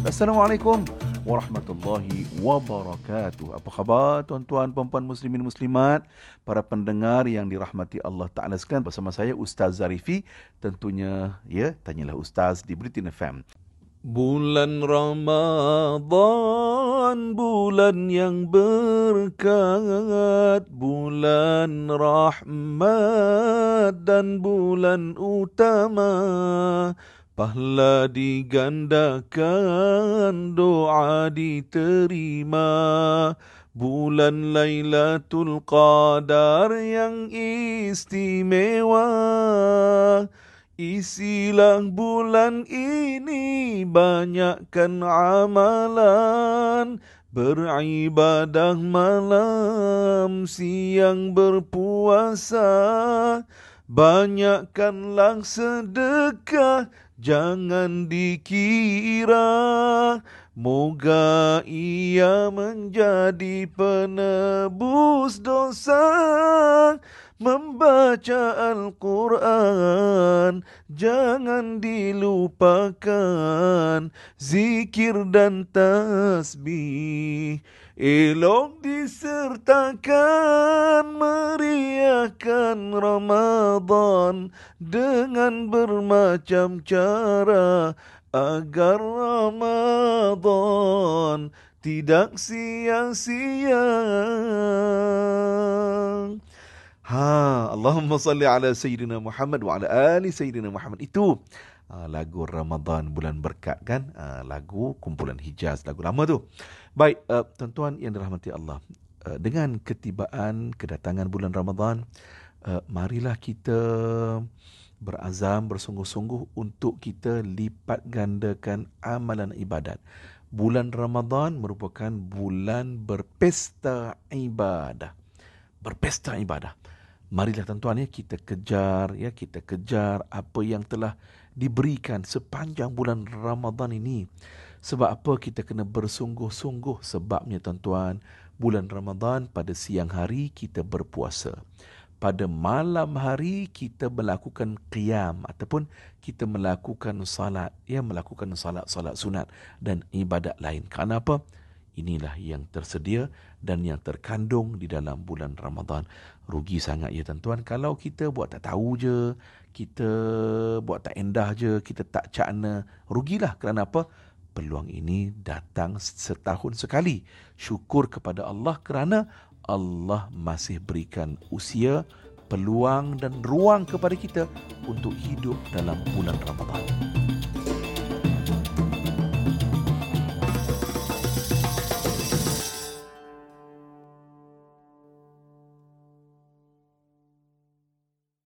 Assalamualaikum warahmatullahi wabarakatuh. Apa khabar tuan-tuan, puan-puan muslimin muslimat, para pendengar yang dirahmati Allah Taala sekalian bersama saya Ustaz Zarifi. Tentunya ya, tanyalah Ustaz di Britain FM. Bulan Ramadan, bulan yang berkat, bulan rahmat dan bulan utama. Pahala digandakan, doa diterima. Bulan Lailatul Qadar yang istimewa. Isilah bulan ini banyakkan amalan. Beribadah malam, siang berpuasa. Banyakkanlah sedekah Jangan dikira Moga ia menjadi penebus dosa Membaca Al-Quran Jangan dilupakan Zikir dan tasbih Elok disertakan meriahkan Ramadan dengan bermacam cara agar Ramadan tidak sia-sia. Ha, Allahumma salli ala Sayyidina Muhammad wa ala ali Sayyidina Muhammad. Itu uh, lagu Ramadan bulan berkat kan? Uh, lagu kumpulan Hijaz, lagu lama tu. Baik, uh, tuan-tuan yang dirahmati Allah. Uh, dengan ketibaan kedatangan bulan Ramadan, uh, marilah kita berazam bersungguh-sungguh untuk kita lipat gandakan amalan ibadat. Bulan Ramadan merupakan bulan berpesta ibadah. Berpesta ibadah. Marilah tuan-tuan ya kita kejar ya kita kejar apa yang telah diberikan sepanjang bulan Ramadan ini. Sebab apa kita kena bersungguh-sungguh sebabnya tuan-tuan bulan Ramadan pada siang hari kita berpuasa. Pada malam hari kita melakukan qiyam ataupun kita melakukan salat, ya melakukan salat-salat sunat dan ibadat lain. Kenapa? Inilah yang tersedia dan yang terkandung di dalam bulan Ramadan. Rugi sangat ya tuan-tuan kalau kita buat tak tahu je, kita buat tak endah je, kita tak cakna. Rugilah kerana apa? peluang ini datang setahun sekali. Syukur kepada Allah kerana Allah masih berikan usia, peluang dan ruang kepada kita untuk hidup dalam bulan Ramadan.